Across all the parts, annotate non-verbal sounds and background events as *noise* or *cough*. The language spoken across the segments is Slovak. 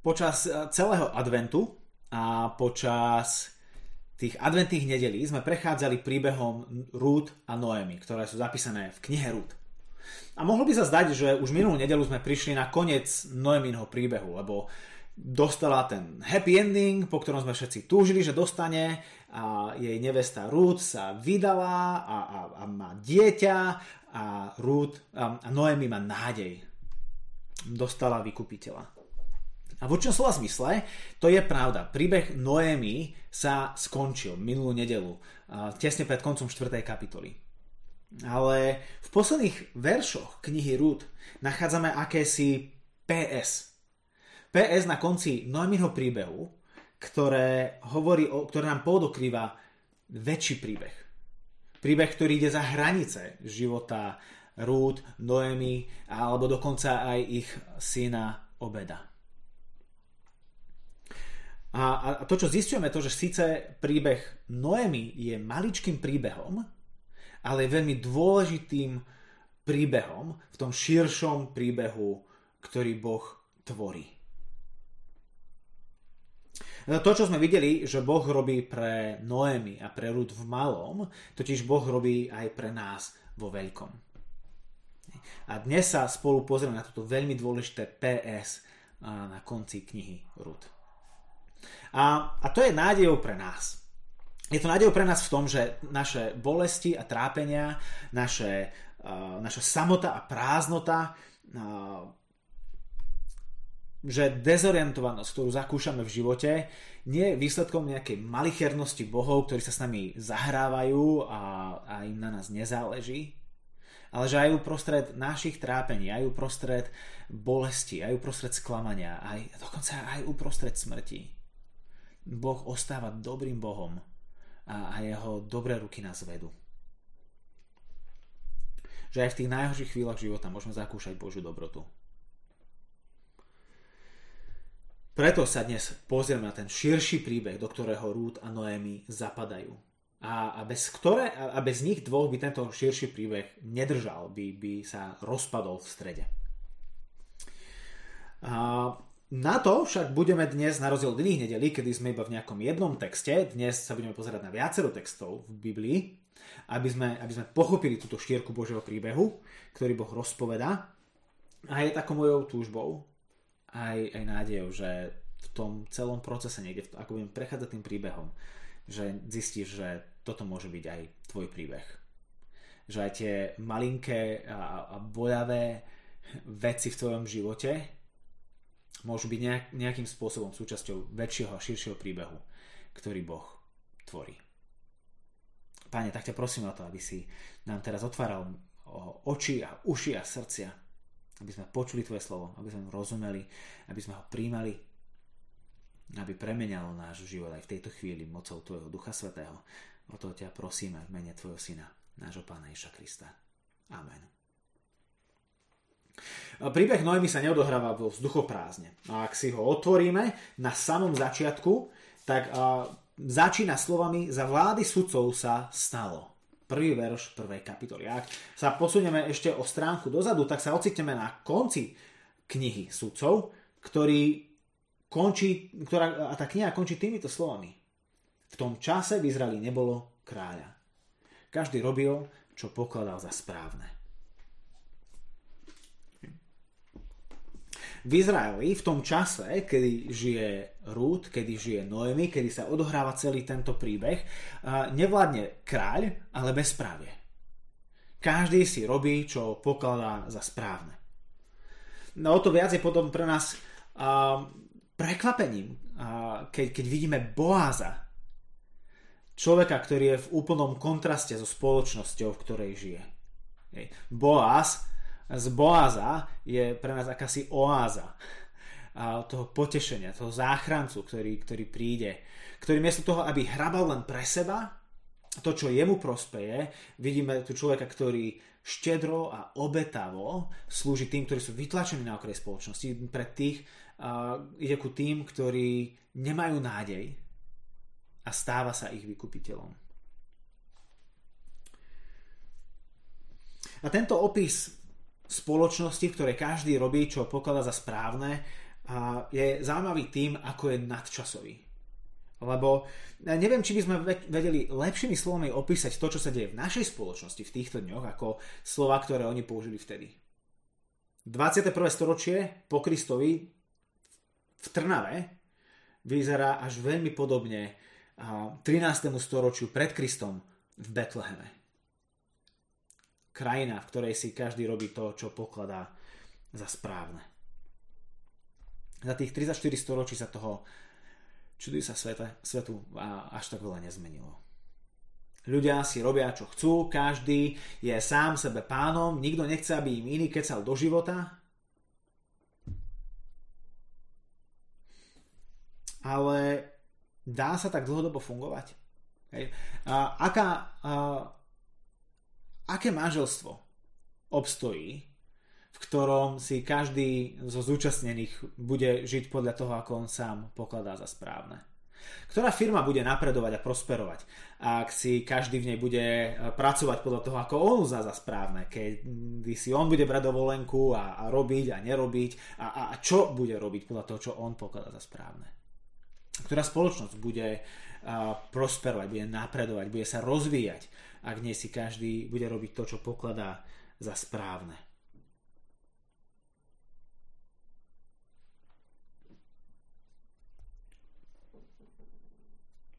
počas celého adventu a počas tých adventných nedelí sme prechádzali príbehom Ruth a Noemi, ktoré sú zapísané v knihe Ruth. A mohlo by sa zdať, že už minulú nedelu sme prišli na koniec Noeminho príbehu, lebo dostala ten happy ending, po ktorom sme všetci túžili, že dostane a jej nevesta Ruth sa vydala a, a, a má dieťa a Ruth a, a Noemi má nádej. Dostala vykupiteľa. A v určitom slova zmysle to je pravda. Príbeh Noémy sa skončil minulú nedelu, tesne pred koncom 4. kapitoly. Ale v posledných veršoch knihy Ruth nachádzame akési PS. PS na konci Noémyho príbehu, ktoré, hovorí o, ktoré nám podokrýva väčší príbeh. Príbeh, ktorý ide za hranice života Ruth, Noemi alebo dokonca aj ich syna Obeda. A, a to, čo zistujeme, to, že síce príbeh Noemi je maličkým príbehom, ale je veľmi dôležitým príbehom v tom širšom príbehu, ktorý Boh tvorí. To, čo sme videli, že Boh robí pre Noemi a pre Rud v malom, totiž Boh robí aj pre nás vo veľkom. A dnes sa spolu pozrieme na toto veľmi dôležité PS na konci knihy Rud. A, a to je nádejou pre nás. Je to nádejou pre nás v tom, že naše bolesti a trápenia, naše, uh, naša samota a prázdnota, uh, že dezorientovanosť, ktorú zakúšame v živote, nie je výsledkom nejakej malichernosti bohov, ktorí sa s nami zahrávajú a, a im na nás nezáleží, ale že aj uprostred našich trápení, aj uprostred bolesti, aj uprostred sklamania, aj dokonca aj uprostred smrti Boh ostáva dobrým Bohom a, a jeho dobré ruky nás vedú. Že aj v tých najhorších chvíľach života môžeme zakúšať Božiu dobrotu. Preto sa dnes pozrieme na ten širší príbeh, do ktorého Rút a Noémy zapadajú. A, a, bez ktoré, a bez nich dvoch by tento širší príbeh nedržal, by, by sa rozpadol v strede. A na to však budeme dnes, na rozdiel od iných nedelí, kedy sme iba v nejakom jednom texte, dnes sa budeme pozerať na viacero textov v Biblii, aby sme, aby sme pochopili túto štierku Božieho príbehu, ktorý Boh rozpoveda. A je takou mojou túžbou, aj, aj nádejou, že v tom celom procese niekde, ako budem prechádzať tým príbehom, že zistíš, že toto môže byť aj tvoj príbeh. Že aj tie malinké a, a bojavé veci v tvojom živote môžu byť nejak, nejakým spôsobom súčasťou väčšieho a širšieho príbehu, ktorý Boh tvorí. Pane, tak ťa prosím o to, aby si nám teraz otváral oči a uši a srdcia, aby sme počuli Tvoje slovo, aby sme ho rozumeli, aby sme ho príjmali, aby premenalo náš život aj v tejto chvíli mocou Tvojho Ducha Svetého. O to ťa prosíme v mene Tvojho Syna, nášho Pána Iša Krista. Amen. Príbeh Noemi sa neodohráva vo vzduchoprázdne. A ak si ho otvoríme na samom začiatku, tak a, začína slovami za vlády sudcov sa stalo. Prvý verš prvej kapitoly. Ak sa posunieme ešte o stránku dozadu, tak sa ocitneme na konci knihy sudcov, ktorý končí, ktorá, a tá kniha končí týmito slovami. V tom čase v Izraeli nebolo kráľa. Každý robil, čo pokladal za správne. V Izraeli v tom čase, kedy žije Rúd, kedy žije Noemi, kedy sa odohráva celý tento príbeh, nevládne kráľ, ale bezprávie. Každý si robí, čo pokladá za správne. No o to viac je potom pre nás uh, prekvapením, uh, keď, keď vidíme Boáza, človeka, ktorý je v úplnom kontraste so spoločnosťou, v ktorej žije. Boaz z Boaza je pre nás akási oáza toho potešenia, toho záchrancu, ktorý, ktorý príde, ktorý miesto toho, aby hrabal len pre seba, to, čo jemu prospeje, vidíme tu človeka, ktorý štedro a obetavo slúži tým, ktorí sú vytlačení na okraj spoločnosti. Pre tých uh, ide ku tým, ktorí nemajú nádej a stáva sa ich vykupiteľom. A tento opis spoločnosti, v ktorej každý robí, čo pokladá za správne, a je zaujímavý tým, ako je nadčasový. Lebo neviem, či by sme vedeli lepšími slovami opísať to, čo sa deje v našej spoločnosti v týchto dňoch, ako slova, ktoré oni použili vtedy. 21. storočie po Kristovi v Trnave vyzerá až veľmi podobne 13. storočiu pred Kristom v Betleheme. Krajina, v ktorej si každý robí to, čo pokladá za správne. Za tých 34 storočí sa toho čuduj sa svete, svetu až tak veľa nezmenilo. Ľudia si robia, čo chcú, každý je sám sebe pánom, nikto nechce, aby im iný kecal do života. Ale dá sa tak dlhodobo fungovať? Hej. A aká, a, aké manželstvo obstojí, v ktorom si každý zo zúčastnených bude žiť podľa toho, ako on sám pokladá za správne. Ktorá firma bude napredovať a prosperovať, ak si každý v nej bude e, pracovať podľa toho, ako on uzná za správne, keď si on bude brať dovolenku a, a robiť a nerobiť a, a, a čo bude robiť podľa toho, čo on pokladá za správne. Ktorá spoločnosť bude uh, prosperovať, bude napredovať, bude sa rozvíjať, ak nie si každý bude robiť to, čo pokladá za správne.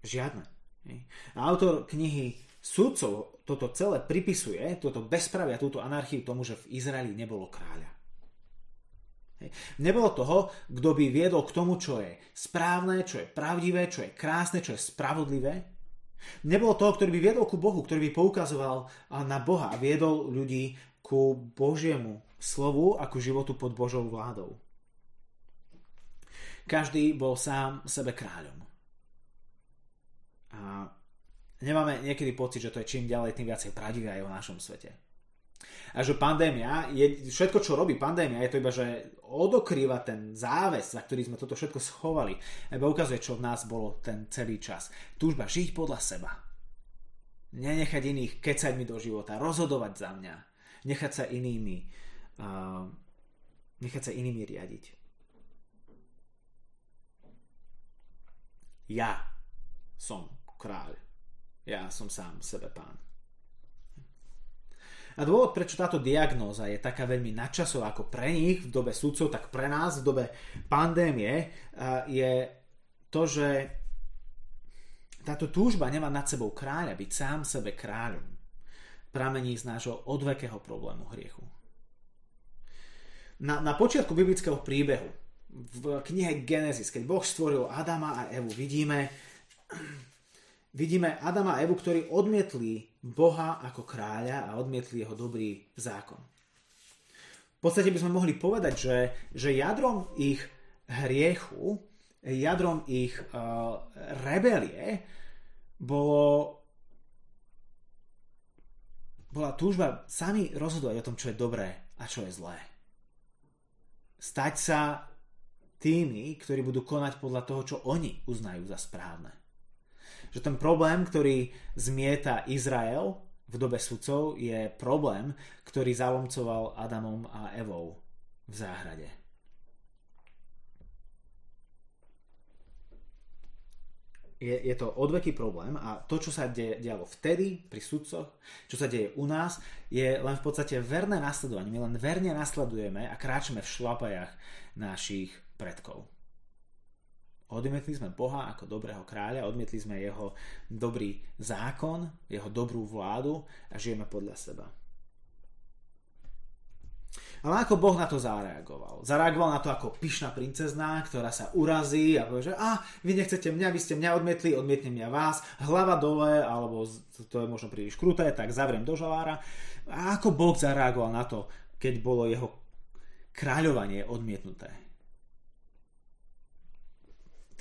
Žiadne. A autor knihy Súdcov toto celé pripisuje, toto bezpravia, túto anarchiu tomu, že v Izraeli nebolo kráľa. Nebolo toho, kto by viedol k tomu, čo je správne, čo je pravdivé, čo je krásne, čo je spravodlivé. Nebolo toho, ktorý by viedol ku Bohu, ktorý by poukazoval na Boha a viedol ľudí ku Božiemu slovu a ku životu pod Božou vládou. Každý bol sám sebe kráľom. A nemáme niekedy pocit, že to je čím ďalej, tým viacej pravdivé aj o našom svete. A že pandémia, je, všetko, čo robí pandémia, je to iba, že odokrýva ten záves, za ktorý sme toto všetko schovali. Iba ukazuje, čo v nás bolo ten celý čas. Túžba žiť podľa seba. Nenechať iných kecať mi do života, rozhodovať za mňa. Nechať sa inými uh, nechať sa inými riadiť. Ja som kráľ. Ja som sám sebe pán. A dôvod, prečo táto diagnóza je taká veľmi nadčasová ako pre nich v dobe sudcov, tak pre nás v dobe pandémie je to, že táto túžba nemá nad sebou kráľa, byť sám sebe kráľom, pramení z nášho odvekého problému hriechu. Na, na počiatku biblického príbehu, v knihe Genesis, keď Boh stvoril Adama a Evu, vidíme, vidíme Adama a Evu, ktorí odmietli Boha ako kráľa a odmietli jeho dobrý zákon. V podstate by sme mohli povedať, že, že jadrom ich hriechu, jadrom ich uh, rebelie bolo bola túžba sami rozhodovať o tom, čo je dobré a čo je zlé. Stať sa tými, ktorí budú konať podľa toho, čo oni uznajú za správne že ten problém, ktorý zmieta Izrael v dobe sudcov, je problém, ktorý zalomcoval Adamom a Evou v záhrade. Je, je to odveký problém a to, čo sa de, dialo vtedy pri sudcoch, čo sa deje u nás, je len v podstate verné nasledovanie. My len verne nasledujeme a kráčame v šlapajach našich predkov. Odmietli sme Boha ako dobrého kráľa, odmietli sme jeho dobrý zákon, jeho dobrú vládu a žijeme podľa seba. Ale ako Boh na to zareagoval? Zareagoval na to ako pyšná princezná, ktorá sa urazí a povie, že a, vy nechcete mňa, vy ste mňa odmietli, odmietnem ja vás, hlava dole, alebo to je možno príliš kruté, tak zavriem do žalára. A ako Boh zareagoval na to, keď bolo jeho kráľovanie odmietnuté?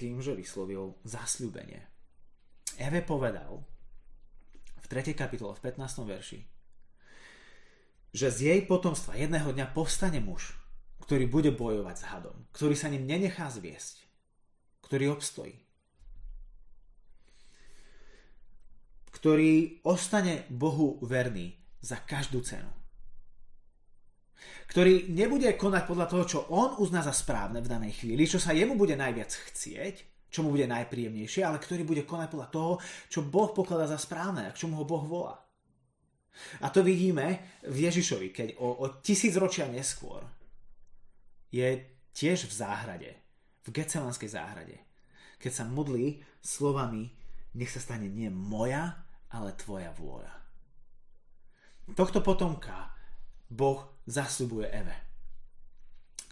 Tým, že vyslovil zasľúbenie. Eve povedal v 3. kapitole, v 15. verši, že z jej potomstva jedného dňa povstane muž, ktorý bude bojovať s hadom, ktorý sa ním nenechá zviesť, ktorý obstojí, ktorý ostane Bohu verný za každú cenu. Ktorý nebude konať podľa toho, čo on uzná za správne v danej chvíli, čo sa jemu bude najviac chcieť, čo mu bude najpríjemnejšie, ale ktorý bude konať podľa toho, čo Boh pokladá za správne a k čomu ho Boh volá. A to vidíme v Ježišovi, keď o, o tisíc ročia neskôr je tiež v záhrade, v Getsemanskej záhrade, keď sa modlí slovami nech sa stane nie moja, ale tvoja vôľa. Tohto potomka Boh zasľubuje Eve,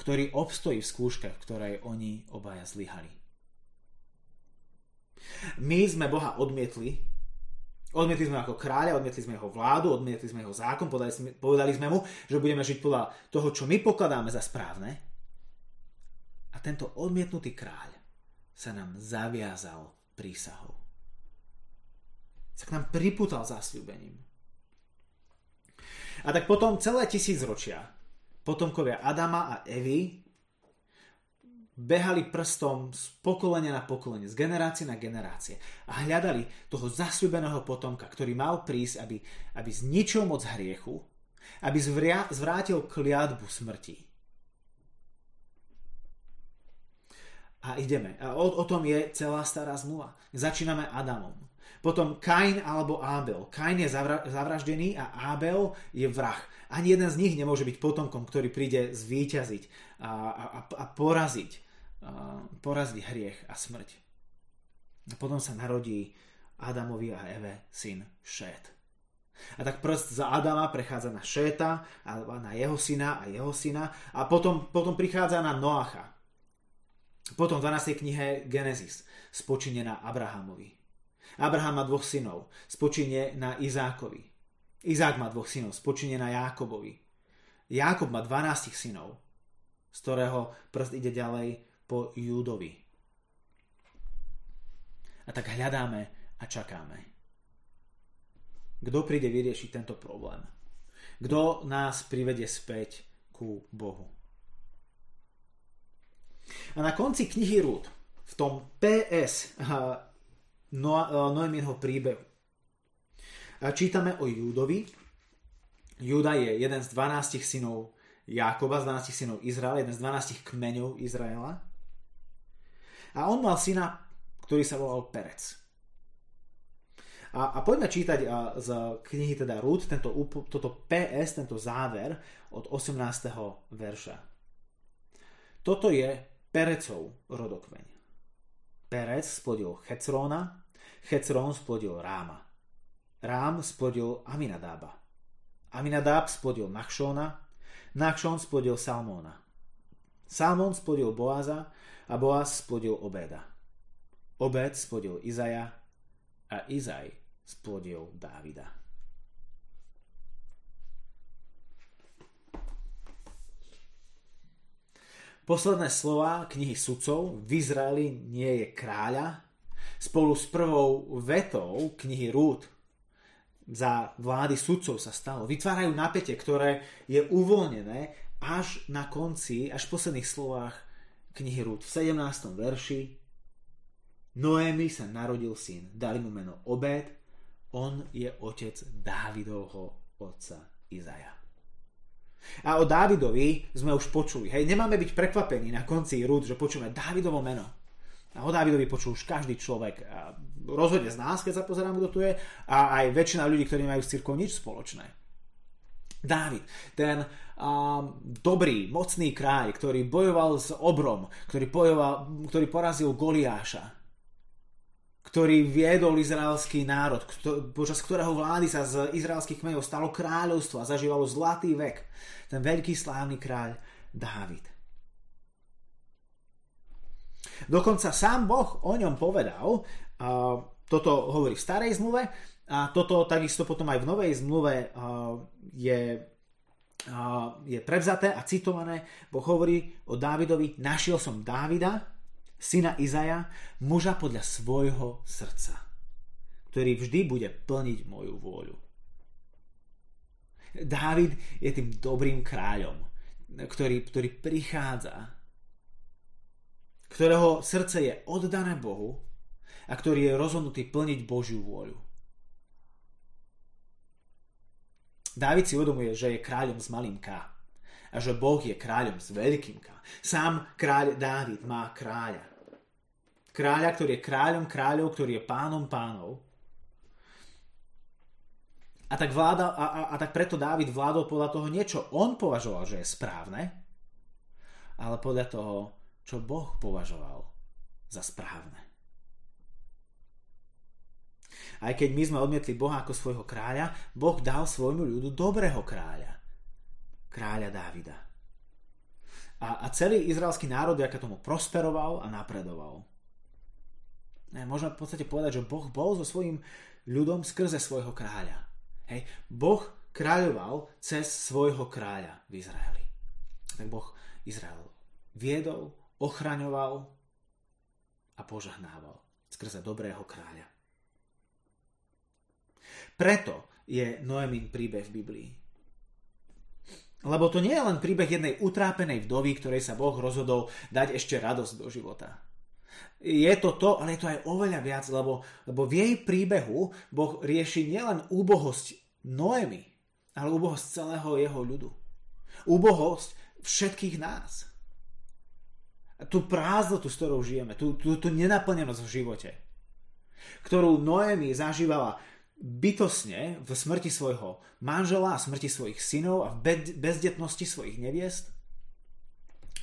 ktorý obstojí v skúške, v ktorej oni obaja zlyhali. My sme Boha odmietli, odmietli sme ako kráľa, odmietli sme jeho vládu, odmietli sme jeho zákon, povedali sme, povedali sme mu, že budeme žiť podľa toho, čo my pokladáme za správne. A tento odmietnutý kráľ sa nám zaviazal prísahou. Sa k nám pripútal zasľúbením. A tak potom celé tisícročia potomkovia Adama a Evy behali prstom z pokolenia na pokolenie, z generácie na generácie a hľadali toho zasľúbeného potomka, ktorý mal prísť, aby, aby zničil moc hriechu, aby zvria, zvrátil kliatbu smrti. A ideme. A o, o tom je celá stará zmluva. Začíname Adamom. Potom Kain alebo Abel. Kain je zavra- zavraždený a Abel je vrah. Ani jeden z nich nemôže byť potomkom, ktorý príde zvíťaziť a, a, a poraziť, a poraziť hriech a smrť. A potom sa narodí Adamovi a Eve syn Šét. A tak prst za Adama prechádza na Šéta, a na jeho syna a jeho syna a potom, potom prichádza na Noacha. Potom v 12. knihe Genesis spočíne na Abrahamovi. Abraham má dvoch synov, spočinie na Izákovi. Izák má dvoch synov, spočinie na Jákobovi. Jákob má 12 synov, z ktorého prst ide ďalej po Júdovi. A tak hľadáme a čakáme. Kto príde vyriešiť tento problém? Kto nás privedie späť ku Bohu? A na konci knihy Rúd, v tom PS no, Noeminho príbehu. Čítame o Júdovi. Júda je jeden z 12 synov Jákoba, z 12 synov Izraela, jeden z 12 kmeňov Izraela. A on mal syna, ktorý sa volal Perec. A, a poďme čítať a, z knihy teda Rúd, tento, toto PS, tento záver od 18. verša. Toto je Perecov rodokmeň. Perec splodil Checróna, Checrón splodil Ráma. Rám splodil Aminadába. Aminadáb splodil Nachšóna, Nachšón splodil Salmóna. Salmón splodil Boaza a Boaz splodil Obeda. Obed splodil Izaja a Izaj splodil Dávida. Posledné slova knihy sudcov v Izraeli nie je kráľa. Spolu s prvou vetou knihy Rúd za vlády sudcov sa stalo. Vytvárajú napätie, ktoré je uvoľnené až na konci, až v posledných slovách knihy Rúd. V 17. verši Noémi sa narodil syn, dali mu meno Obed, on je otec Dávidovho otca Izaja. A o Dávidovi sme už počuli. Hej, nemáme byť prekvapení na konci rúd, že počujeme Dávidovo meno. A o Dávidovi počul už každý človek. A rozhodne z nás, keď sa pozerám, kto tu je, a aj väčšina ľudí, ktorí majú s cirkou nič spoločné. Dávid, ten um, dobrý, mocný kráľ, ktorý bojoval s obrom, ktorý, bojoval, ktorý porazil Goliáša, ktorý viedol izraelský národ, počas ktorého vlády sa z izraelských kmeňov stalo kráľovstvo a zažívalo zlatý vek. Ten veľký slávny kráľ Dávid. Dokonca sám Boh o ňom povedal, toto hovorí v starej zmluve, a toto takisto potom aj v novej zmluve je, je prevzaté a citované. Boh hovorí o Dávidovi, našiel som Dávida, syna Izaja, muža podľa svojho srdca, ktorý vždy bude plniť moju vôľu. Dávid je tým dobrým kráľom, ktorý, ktorý prichádza, ktorého srdce je oddané Bohu a ktorý je rozhodnutý plniť Božiu vôľu. Dávid si uvedomuje, že je kráľom s malým K a že Boh je kráľom s veľkým K. Sám kráľ Dávid má kráľa. Kráľa, ktorý je kráľom kráľov, ktorý je pánom pánov. A tak, vláda, a, a, a tak preto Dávid vládol podľa toho niečo on považoval, že je správne, ale podľa toho, čo Boh považoval za správne. Aj keď my sme odmietli Boha ako svojho kráľa, Boh dal svojmu ľudu dobrého kráľa. Kráľa Dávida. A, a celý izraelský národ ako tomu prosperoval a napredoval. Môžeme v podstate povedať, že Boh bol so svojím ľudom skrze svojho kráľa. Hej. Boh kráľoval cez svojho kráľa v Izraeli. Tak Boh Izrael viedol, ochraňoval a požahnával skrze dobrého kráľa. Preto je Noemin príbeh v Biblii. Lebo to nie je len príbeh jednej utrápenej vdovy, ktorej sa Boh rozhodol dať ešte radosť do života. Je to to, ale je to aj oveľa viac, lebo, lebo v jej príbehu Boh rieši nielen úbohosť Noemi, ale úbohosť celého jeho ľudu. Úbohosť všetkých nás. Tú prázdnotu, s ktorou žijeme, tú, tú, tú nenaplnenosť v živote, ktorú Noemi zažívala bytosne v smrti svojho manžela a smrti svojich synov a v bezdetnosti svojich neviest,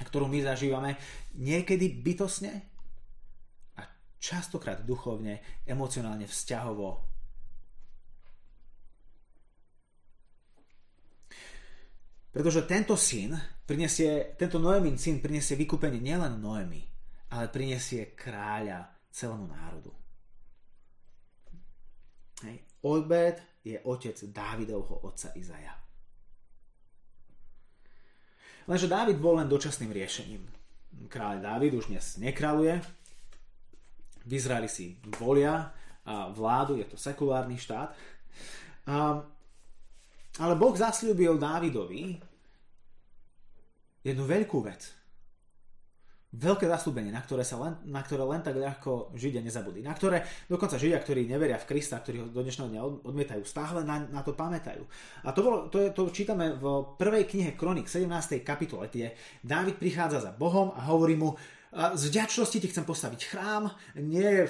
ktorú my zažívame niekedy bytosne a častokrát duchovne, emocionálne, vzťahovo. Pretože tento syn prinesie, tento Noemin syn prinesie vykúpenie nielen Noemi, ale prinesie kráľa celému národu. Hej. Obed je otec Dávidovho otca Izaja. Lenže Dávid bol len dočasným riešením. Kráľ Dávid už dnes nekráľuje. V Izraeli si volia a vládu, je to sekulárny štát. A, ale Boh zasľúbil Dávidovi jednu veľkú vec veľké zaslúbenie, na ktoré, sa len, na ktoré len tak ľahko Židia nezabudli. Na ktoré dokonca Židia, ktorí neveria v Krista, ktorí ho do dnešného dňa odmietajú, stále na, na to pamätajú. A to, bolo, to, je, to čítame v prvej knihe Kronik, 17. kapitole, kde Dávid prichádza za Bohom a hovorí mu, z vďačnosti ti chcem postaviť chrám, nie je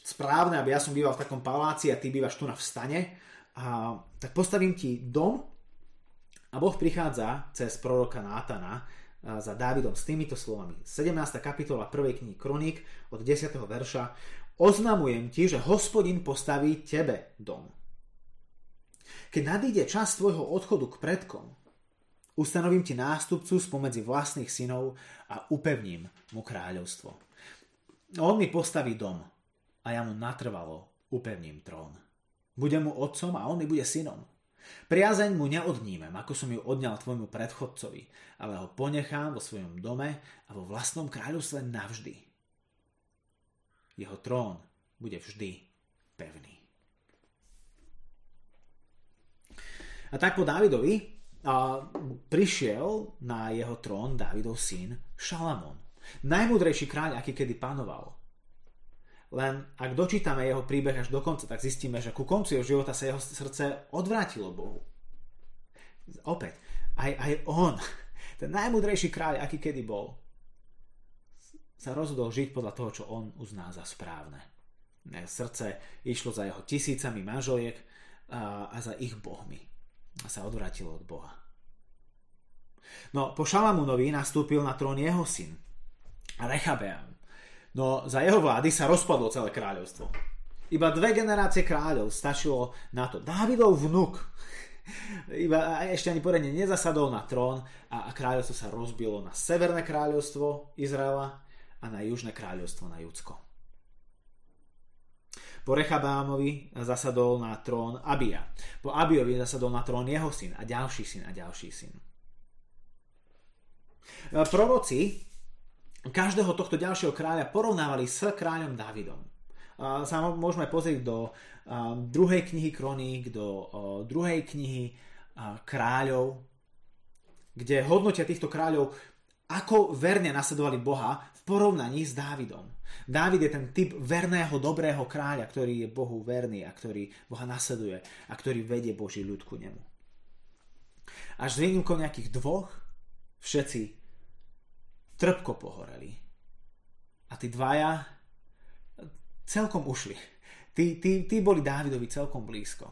správne, aby ja som býval v takom paláci a ty bývaš tu na vstane, a, tak postavím ti dom a Boh prichádza cez proroka Nátana za Dávidom s týmito slovami. 17. kapitola 1. knihy Kronik od 10. verša Oznamujem ti, že hospodin postaví tebe dom. Keď nadíde čas tvojho odchodu k predkom, ustanovím ti nástupcu spomedzi vlastných synov a upevním mu kráľovstvo. On mi postaví dom a ja mu natrvalo upevním trón. Budem mu otcom a on mi bude synom. Priazeň mu neodnímem, ako som ju odňal tvojmu predchodcovi, ale ho ponechám vo svojom dome a vo vlastnom kráľovstve navždy. Jeho trón bude vždy pevný. A tak po Dávidovi a, prišiel na jeho trón Dávidov syn Šalamón. Najmúdrejší kráľ, aký kedy panoval. Len ak dočítame jeho príbeh až do konca, tak zistíme, že ku koncu jeho života sa jeho srdce odvrátilo Bohu. Opäť, aj, aj on, *laughs* ten najmudrejší kráľ, aký kedy bol, sa rozhodol žiť podľa toho, čo on uzná za správne. Srdce išlo za jeho tisícami manželiek a, a za ich bohmi. A sa odvrátilo od Boha. No, po Šalamúnovi nastúpil na trón jeho syn, Rechabeam. No za jeho vlády sa rozpadlo celé kráľovstvo. Iba dve generácie kráľov stačilo na to. Dávidov vnuk iba ešte ani poriadne nezasadol na trón a, a kráľovstvo sa rozbilo na severné kráľovstvo Izraela a na južné kráľovstvo na Judsko. Po Rechabámovi zasadol na trón Abia. Po Abiovi zasadol na trón jeho syn a ďalší syn a ďalší syn. Proroci každého tohto ďalšieho kráľa porovnávali s kráľom Davidom. Sa môžeme pozrieť do druhej knihy Kroník, do druhej knihy kráľov, kde hodnotia týchto kráľov, ako verne nasledovali Boha v porovnaní s Dávidom. Dávid je ten typ verného, dobrého kráľa, ktorý je Bohu verný a ktorý Boha nasleduje a ktorý vedie Boží ľud ku nemu. Až s výnimkou nejakých dvoch všetci trpko pohoreli. A tí dvaja celkom ušli. Tí, tí, tí boli Dávidovi celkom blízko.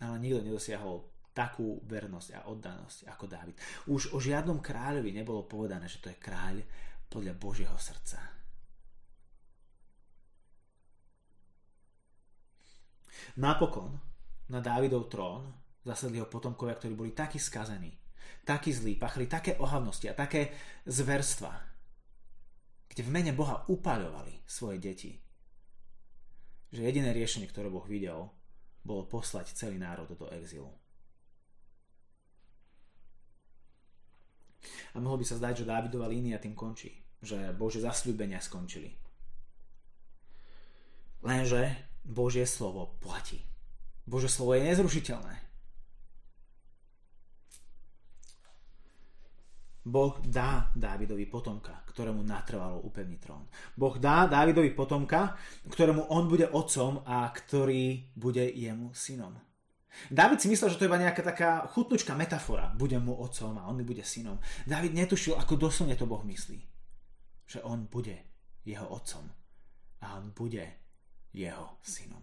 Ale nikto nedosiahol takú vernosť a oddanosť ako Dávid. Už o žiadnom kráľovi nebolo povedané, že to je kráľ podľa Božieho srdca. Napokon na Dávidov trón zasedli ho potomkovia, ktorí boli takí skazení, takí zlí, pachli také ohavnosti a také zverstva, kde v mene Boha upáľovali svoje deti. Že jediné riešenie, ktoré Boh videl, bolo poslať celý národ do exilu. A mohlo by sa zdať, že Dávidova línia tým končí. Že Bože zasľúbenia skončili. Lenže Božie slovo platí. Božie slovo je nezrušiteľné. Boh dá Dávidovi potomka, ktorému natrvalo upevný trón. Boh dá Dávidovi potomka, ktorému on bude otcom a ktorý bude jemu synom. Dávid si myslel, že to je iba nejaká taká chutnučká metafora. Budem mu otcom a on mi bude synom. Dávid netušil, ako doslovne to Boh myslí. Že on bude jeho otcom a on bude jeho synom.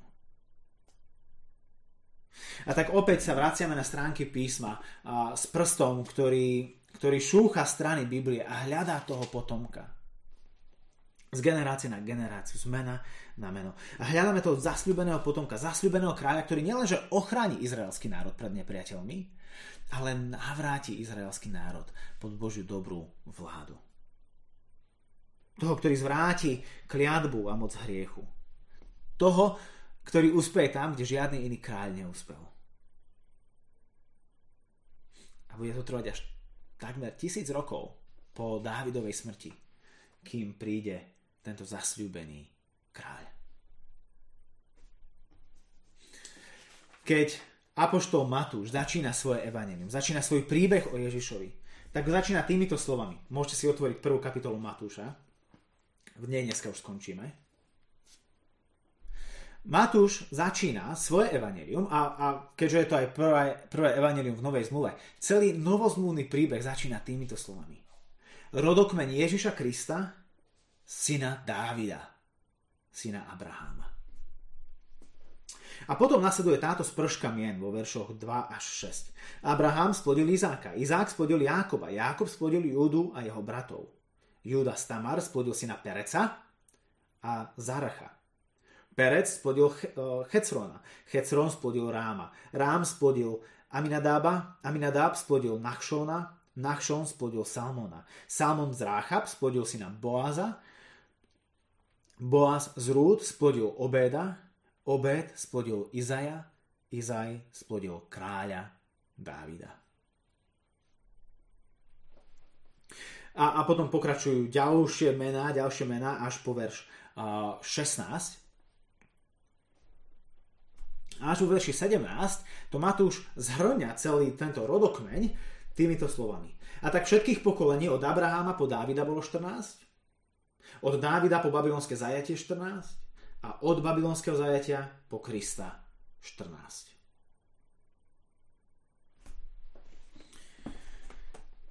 A tak opäť sa vraciame na stránky písma s prstom, ktorý ktorý šúcha strany Biblie a hľadá toho potomka. Z generácie na generáciu, z mena na meno. A hľadáme toho zasľúbeného potomka, zasľúbeného kráľa, ktorý nielenže ochráni izraelský národ pred nepriateľmi, ale navráti izraelský národ pod Božiu dobrú vládu. Toho, ktorý zvráti kliatbu a moc hriechu. Toho, ktorý uspieje tam, kde žiadny iný kráľ neúspel. A bude to trvať až takmer tisíc rokov po Dávidovej smrti, kým príde tento zasľúbený kráľ. Keď Apoštol Matúš začína svoje evanelium, začína svoj príbeh o Ježišovi, tak začína týmito slovami. Môžete si otvoriť prvú kapitolu Matúša. V nej dneska už skončíme. Matúš začína svoje evanelium a, a keďže je to aj prvé, prvé evanelium v Novej zmluve, celý novozmluvný príbeh začína týmito slovami. Rodokmeň Ježiša Krista, syna Dávida, syna Abraháma. A potom nasleduje táto sprška mien vo veršoch 2 až 6. Abraham splodil Izáka, Izák splodil Jákoba, Jákob splodil Júdu a jeho bratov. Júda Stamar splodil syna Pereca a Zaracha. Perec splodil eh, Hecrona. Hecron splodil Ráma. Rám splodil Aminadába. Aminadab splodil Nachšona. Nachšon splodil Salmona. Salmon z Ráchab splodil syna Boaza. Boaz z Rúd splodil Obeda. Obed splodil Izaja. Izaj splodil kráľa Dávida. A, a potom pokračujú ďalšie mená, ďalšie mená až po verš uh, 16 až vo verši 17 to Matúš zhrňa celý tento rodokmeň týmito slovami. A tak všetkých pokolení od Abraháma po Dávida bolo 14, od Dávida po babylonské zajatie 14 a od babylonského zajatia po Krista 14.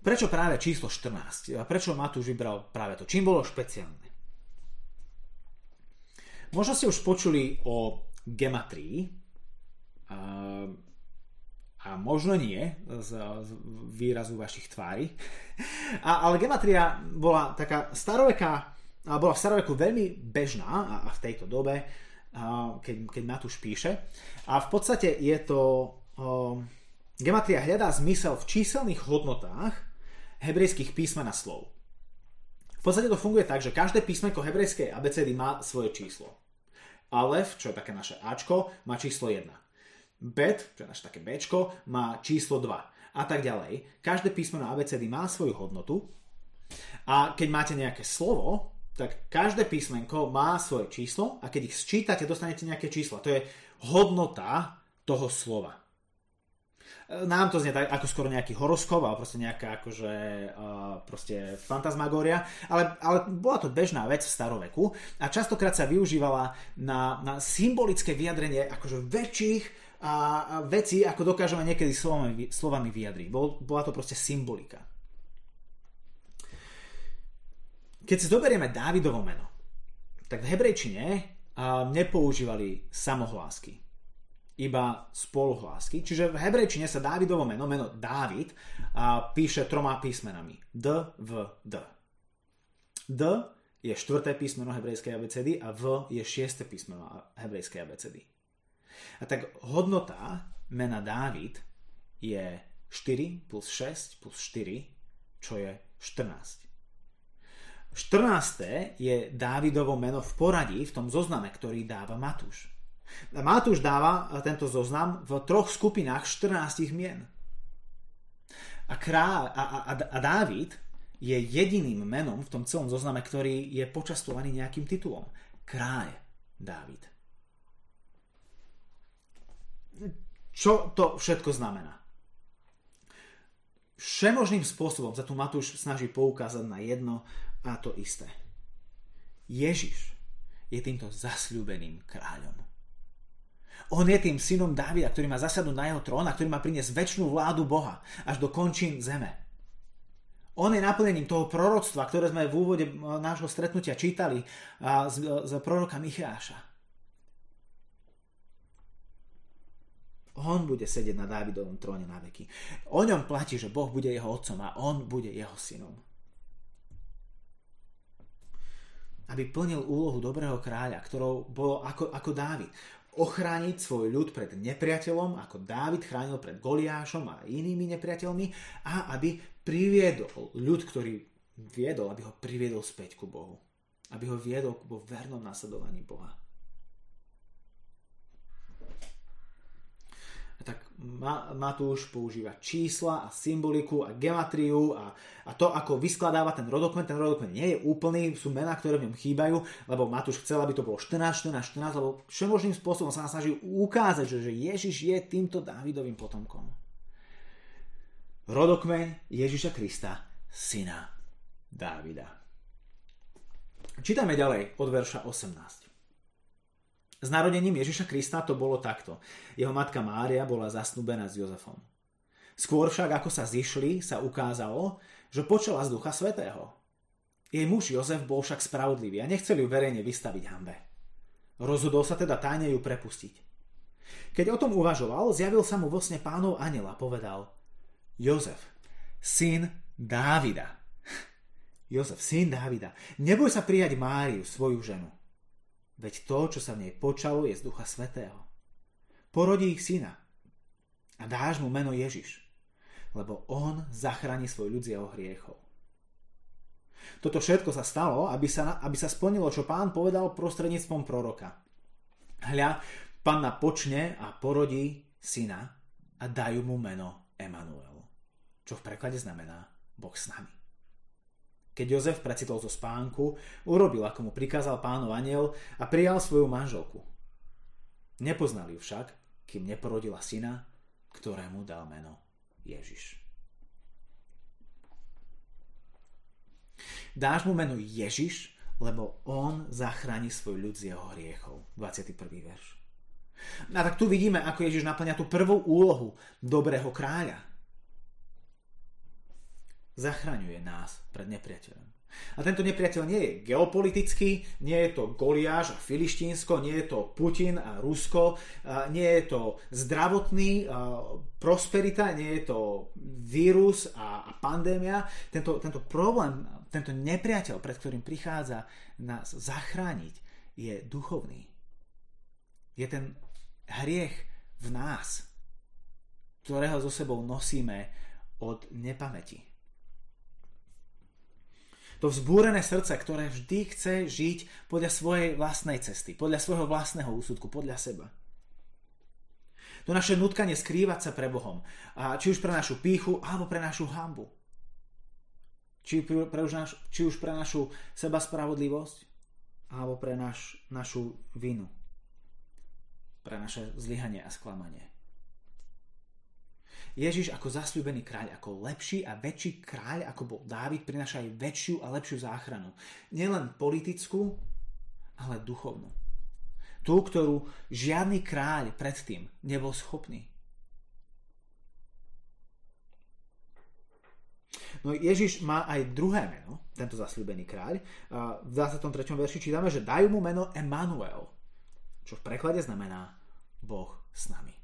Prečo práve číslo 14? A prečo Matúš vybral práve to? Čím bolo špeciálne? Možno ste už počuli o gematrii, a možno nie z, z výrazu vašich tvári. *laughs* A, ale gematria bola taká staroveká, bola v staroveku veľmi bežná a, a v tejto dobe, a, keď, keď Matúš píše. A v podstate je to... O, gematria hľadá zmysel v číselných hodnotách hebrejských písmen a slov. V podstate to funguje tak, že každé písmenko hebrejskej abecedy má svoje číslo. Alef, čo je také naše Ačko, má číslo 1 bet, čo je naše také Bčko, má číslo 2 a tak ďalej. Každé písmeno ABCD má svoju hodnotu a keď máte nejaké slovo, tak každé písmenko má svoje číslo a keď ich sčítate, dostanete nejaké číslo. To je hodnota toho slova. Nám to znie tak ako skoro nejaký horoskop, alebo proste nejaká akože uh, proste fantasmagória, ale, ale bola to bežná vec v staroveku a častokrát sa využívala na, na symbolické vyjadrenie akože väčších a veci, ako dokážeme niekedy slovami, slovami vyjadriť. Bol, bola to proste symbolika. keď si zoberieme Dávidovo meno, tak v hebrejčine nepoužívali samohlásky, iba spoluhlásky. Čiže v hebrejčine sa Dávidovo meno, meno Dávid, píše troma písmenami. D, V, D. D je štvrté písmeno hebrejskej abecedy a V je šiesté písmeno hebrejskej abecedy. A tak hodnota mena Dávid je 4 plus 6 plus 4, čo je 14. 14. je Dávidovo meno v poradí v tom zozname, ktorý dáva Matúš. Matúš dáva tento zoznam v troch skupinách 14 mien. A, krá, a, a, a Dávid je jediným menom v tom celom zozname, ktorý je počastovaný nejakým titulom. Kráľ Dávid. Čo to všetko znamená? Všemožným spôsobom sa tu Matúš snaží poukázať na jedno a to isté. Ježiš je týmto zasľúbeným kráľom. On je tým synom Dávida, ktorý má zasadnúť na jeho trón a ktorý má priniesť väčšinu vládu Boha až do končín zeme. On je naplnením toho proroctva, ktoré sme v úvode nášho stretnutia čítali z, z proroka Micháša. On bude sedieť na Dávidovom tróne na veky. O ňom platí, že Boh bude jeho otcom a on bude jeho synom. aby plnil úlohu dobrého kráľa, ktorou bolo ako, ako Dávid. Ochrániť svoj ľud pred nepriateľom, ako Dávid chránil pred Goliášom a inými nepriateľmi a aby priviedol ľud, ktorý viedol, aby ho priviedol späť ku Bohu. Aby ho viedol vo vernom nasledovaní Boha. Tak Matúš používa čísla a symboliku a gematriu a, a to, ako vyskladáva ten rodokmen. Ten rodokmen nie je úplný, sú mená, ktoré v ňom chýbajú, lebo Matúš chcel, aby to bolo 14, 14, 14, lebo všemožným spôsobom sa snaží ukázať, že, že Ježiš je týmto Dávidovým potomkom. Rodokmen Ježiša Krista, syna Dávida. Čítame ďalej od verša 18. S narodením Ježiša Krista to bolo takto. Jeho matka Mária bola zasnúbená s Jozefom. Skôr však, ako sa zišli, sa ukázalo, že počala z Ducha Svetého. Jej muž Jozef bol však spravodlivý a nechcel ju verejne vystaviť hambe. Rozhodol sa teda tajne ju prepustiť. Keď o tom uvažoval, zjavil sa mu vo sne pánov aniel a povedal Jozef, syn Dávida. *laughs* Jozef, syn Dávida, neboj sa prijať Máriu, svoju ženu Veď to, čo sa v nej počalo, je z Ducha Svetého. Porodí ich syna a dáš mu meno Ježiš, lebo on zachráni svoj ľud z jeho hriechov. Toto všetko sa stalo, aby sa, aby sa splnilo, čo pán povedal prostredníctvom proroka. Hľa, panna počne a porodí syna a dajú mu meno Emanuel, čo v preklade znamená Boh s nami. Keď Jozef precitol zo spánku, urobil, ako mu prikázal pánov aniel a prijal svoju manželku. Nepoznal ju však, kým neporodila syna, ktorému dal meno Ježiš. Dáš mu meno Ježiš, lebo on zachráni svoj ľud z jeho hriechov. 21. verš. A tak tu vidíme, ako Ježiš naplňa tú prvú úlohu dobrého kráľa zachraňuje nás pred nepriateľom. A tento nepriateľ nie je geopolitický, nie je to Goliáš a Filištínsko, nie je to Putin a Rusko, nie je to zdravotný prosperita, nie je to vírus a pandémia. Tento, tento problém, tento nepriateľ, pred ktorým prichádza nás zachrániť, je duchovný. Je ten hriech v nás, ktorého so sebou nosíme od nepamäti to vzbúrené srdce, ktoré vždy chce žiť podľa svojej vlastnej cesty, podľa svojho vlastného úsudku, podľa seba. To naše nutkanie skrývať sa pre Bohom, a či už pre našu píchu, alebo pre našu hambu. Či, pre už naš, či už pre našu seba spravodlivosť, alebo pre naš, našu vinu. Pre naše zlyhanie a sklamanie. Ježiš ako zasľúbený kráľ, ako lepší a väčší kráľ, ako bol Dávid, prináša aj väčšiu a lepšiu záchranu. Nielen politickú, ale duchovnú. Tú, ktorú žiadny kráľ predtým nebol schopný. No Ježiš má aj druhé meno, tento zasľúbený kráľ. V 23. verši čítame, že dajú mu meno Emanuel, čo v preklade znamená Boh s nami.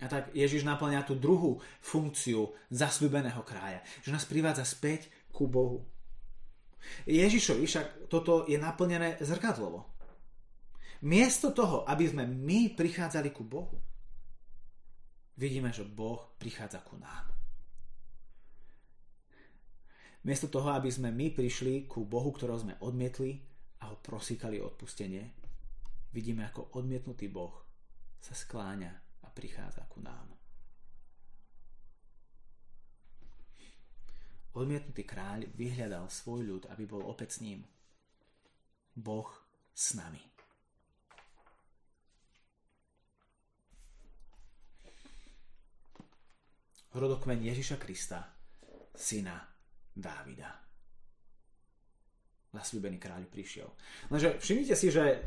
A tak Ježiš naplňa tú druhú funkciu zasľúbeného kráľa, že nás privádza späť ku Bohu. Ježišovi však toto je naplnené zrkadlovo. Miesto toho, aby sme my prichádzali ku Bohu, vidíme, že Boh prichádza ku nám. Miesto toho, aby sme my prišli ku Bohu, ktorého sme odmietli a ho prosíkali o odpustenie, vidíme, ako odmietnutý Boh sa skláňa prichádza ku nám. Odmietnutý kráľ vyhľadal svoj ľud, aby bol opäť s ním. Boh s nami. Rodokmeň Ježiša Krista, syna Dávida. Zasľúbený kráľ prišiel. Lenže všimnite si, že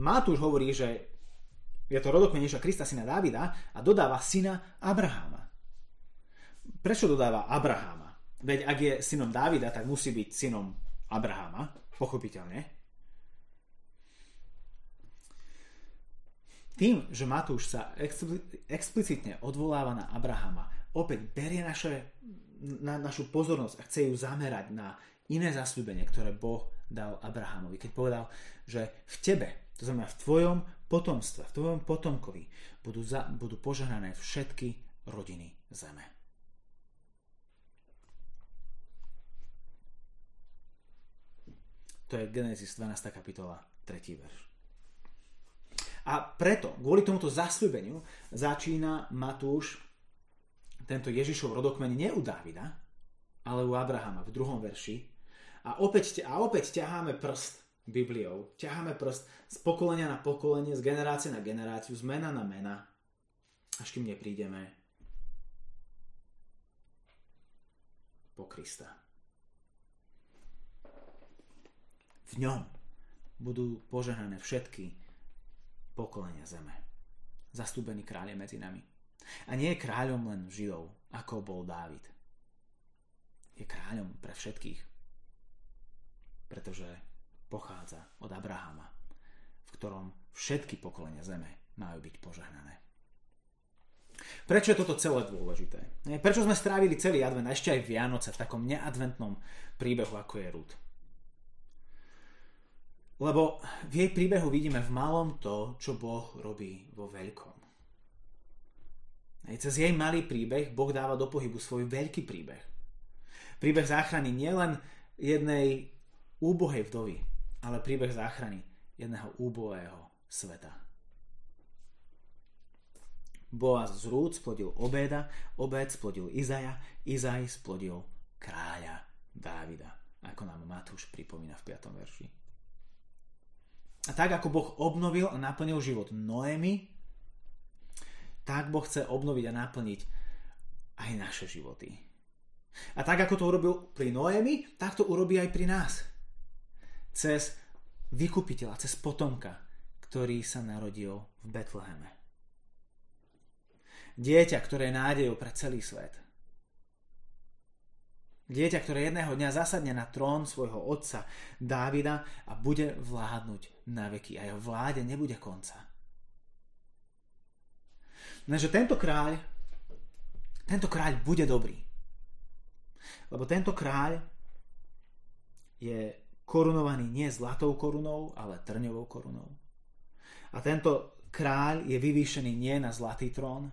Matúš hovorí, že je to rodokmeníša Krista, syna Dávida a dodáva syna Abraháma. Prečo dodáva Abraháma? Veď ak je synom Dávida, tak musí byť synom Abraháma, pochopiteľne. Tým, že Matúš sa explicitne odvoláva na Abrahama, opäť berie naše, na našu pozornosť a chce ju zamerať na iné zasľúbenie, ktoré Boh dal Abrahamovi. Keď povedal, že v tebe, to znamená v tvojom potomstve, v tvojom potomkovi budú, za, budú požehnané všetky rodiny zeme. To je Genesis 12. kapitola, 3. verš. A preto, kvôli tomuto zasľúbeniu, začína Matúš tento Ježišov rodokmen nie u Dávida, ale u Abrahama v druhom verši. A opäť, a opäť ťaháme prst Bibliou. Ťaháme prst z pokolenia na pokolenie, z generácie na generáciu, z mena na mena, až kým neprídeme po Krista. V ňom budú požehnané všetky pokolenia zeme. Zastúbený kráľ je medzi nami. A nie je kráľom len Židov, ako bol Dávid. Je kráľom pre všetkých. Pretože pochádza od Abrahama, v ktorom všetky pokolenia zeme majú byť požehnané. Prečo je toto celé dôležité? Prečo sme strávili celý advent a ešte aj Vianoce v takom neadventnom príbehu, ako je Rúd? Lebo v jej príbehu vidíme v malom to, čo Boh robí vo veľkom. Aj cez jej malý príbeh Boh dáva do pohybu svoj veľký príbeh. Príbeh záchrany nielen jednej úbohej vdovy, ale príbeh záchrany jedného úbohého sveta. Boaz z Rúd splodil Obeda, Obed splodil Izaja, Izaj splodil kráľa Dávida, ako nám Matúš pripomína v 5. verši. A tak ako Boh obnovil a naplnil život Noémy, tak Boh chce obnoviť a naplniť aj naše životy. A tak ako to urobil pri Noémy, tak to urobí aj pri nás cez vykupiteľa, cez potomka, ktorý sa narodil v Betleheme. Dieťa, ktoré je nádejou pre celý svet. Dieťa, ktoré jedného dňa zasadne na trón svojho otca Dávida a bude vládnuť na veky. A jeho vláde nebude konca. Lenže tento kráľ, tento kráľ bude dobrý. Lebo tento kráľ je korunovaný nie zlatou korunou, ale trňovou korunou. A tento kráľ je vyvýšený nie na zlatý trón,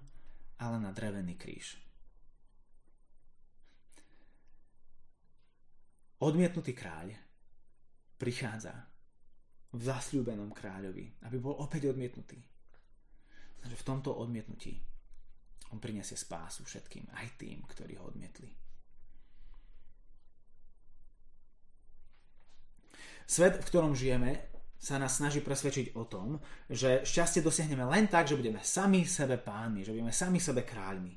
ale na drevený kríž. Odmietnutý kráľ prichádza v zasľúbenom kráľovi, aby bol opäť odmietnutý. Takže v tomto odmietnutí on prinesie spásu všetkým, aj tým, ktorí ho odmietli. Svet, v ktorom žijeme, sa nás snaží presvedčiť o tom, že šťastie dosiahneme len tak, že budeme sami sebe pánmi, že budeme sami sebe kráľmi.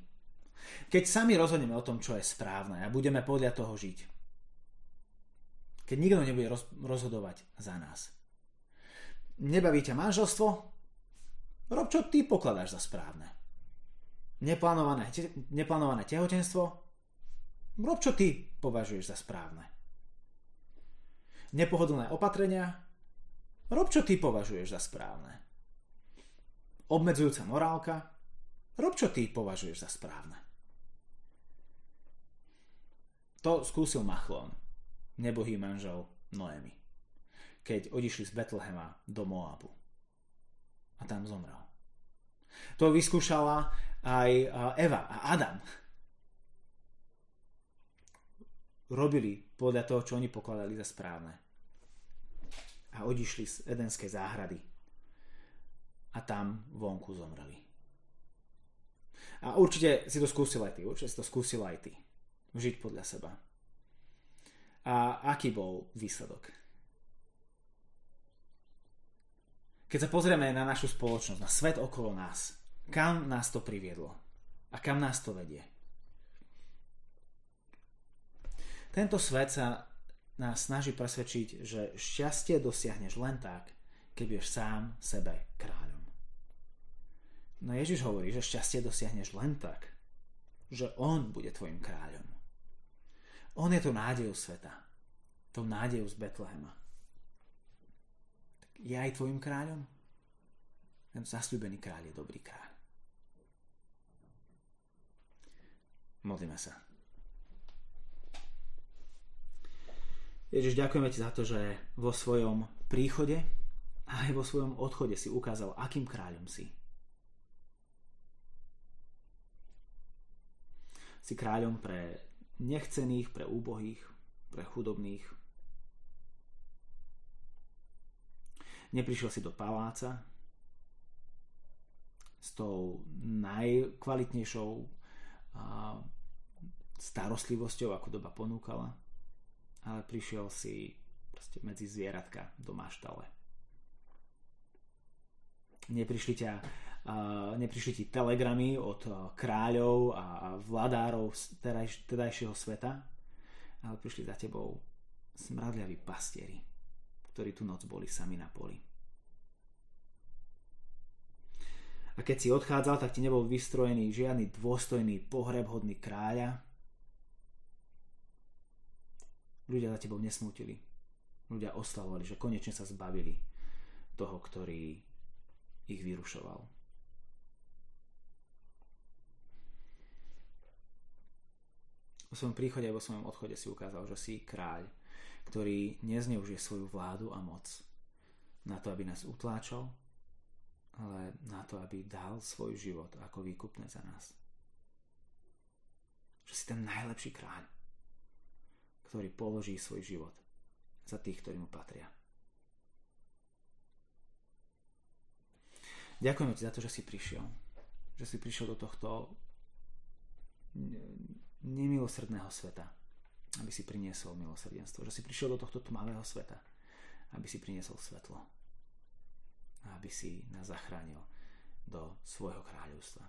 Keď sami rozhodneme o tom, čo je správne a budeme podľa toho žiť. Keď nikto nebude roz- rozhodovať za nás. Nebaví ťa manželstvo? Rob, čo ty pokladáš za správne. Neplánované, te- neplánované tehotenstvo? Rob, čo ty považuješ za správne. Nepohodlné opatrenia? Rob, čo ty považuješ za správne. Obmedzujúca morálka? Rob, čo ty považuješ za správne. To skúsil Machlon, nebohý manžel Noemi, keď odišli z Betlehema do Moabu. A tam zomrel. To vyskúšala aj Eva a Adam. Robili podľa toho, čo oni pokladali za správne. A odišli z Edenskej záhrady. A tam vonku zomreli. A určite si to skúsil aj ty. Určite si to skúsil aj ty. Žiť podľa seba. A aký bol výsledok? Keď sa pozrieme na našu spoločnosť, na svet okolo nás, kam nás to priviedlo? A kam nás to vedie? Tento svet sa nás snaží presvedčiť, že šťastie dosiahneš len tak, keď budeš sám sebe kráľom. No Ježiš hovorí, že šťastie dosiahneš len tak, že On bude tvojim kráľom. On je to nádejou sveta. To nádejou z Betlehema. Tak je aj tvojim kráľom? Ten zasľúbený kráľ je dobrý kráľ. Modlíme sa. Ježiš, ďakujeme ti za to, že vo svojom príchode a aj vo svojom odchode si ukázal, akým kráľom si. Si kráľom pre nechcených, pre úbohých, pre chudobných. Neprišiel si do paláca, s tou najkvalitnejšou starostlivosťou, ako doba ponúkala, ale prišiel si proste medzi zvieratka do maštale. Neprišli, ťa, neprišli ti telegramy od kráľov a vládárov tedaj, tedajšieho sveta, ale prišli za tebou smradľaví pastieri, ktorí tu noc boli sami na poli. A keď si odchádzal, tak ti nebol vystrojený žiadny dôstojný pohreb hodný kráľa. Ľudia za tebou nesmútili. Ľudia oslavovali, že konečne sa zbavili toho, ktorý ich vyrušoval. Vo svojom príchode a vo svojom odchode si ukázal, že si kráľ, ktorý nezneužije svoju vládu a moc na to, aby nás utláčal, ale na to, aby dal svoj život ako výkupné za nás. Že si ten najlepší kráľ, ktorý položí svoj život za tých, ktorí mu patria. Ďakujeme ti za to, že si prišiel. Že si prišiel do tohto nemilosrdného sveta, aby si priniesol milosrdenstvo. Že si prišiel do tohto tmavého sveta, aby si priniesol svetlo aby si nás zachránil do svojho kráľovstva.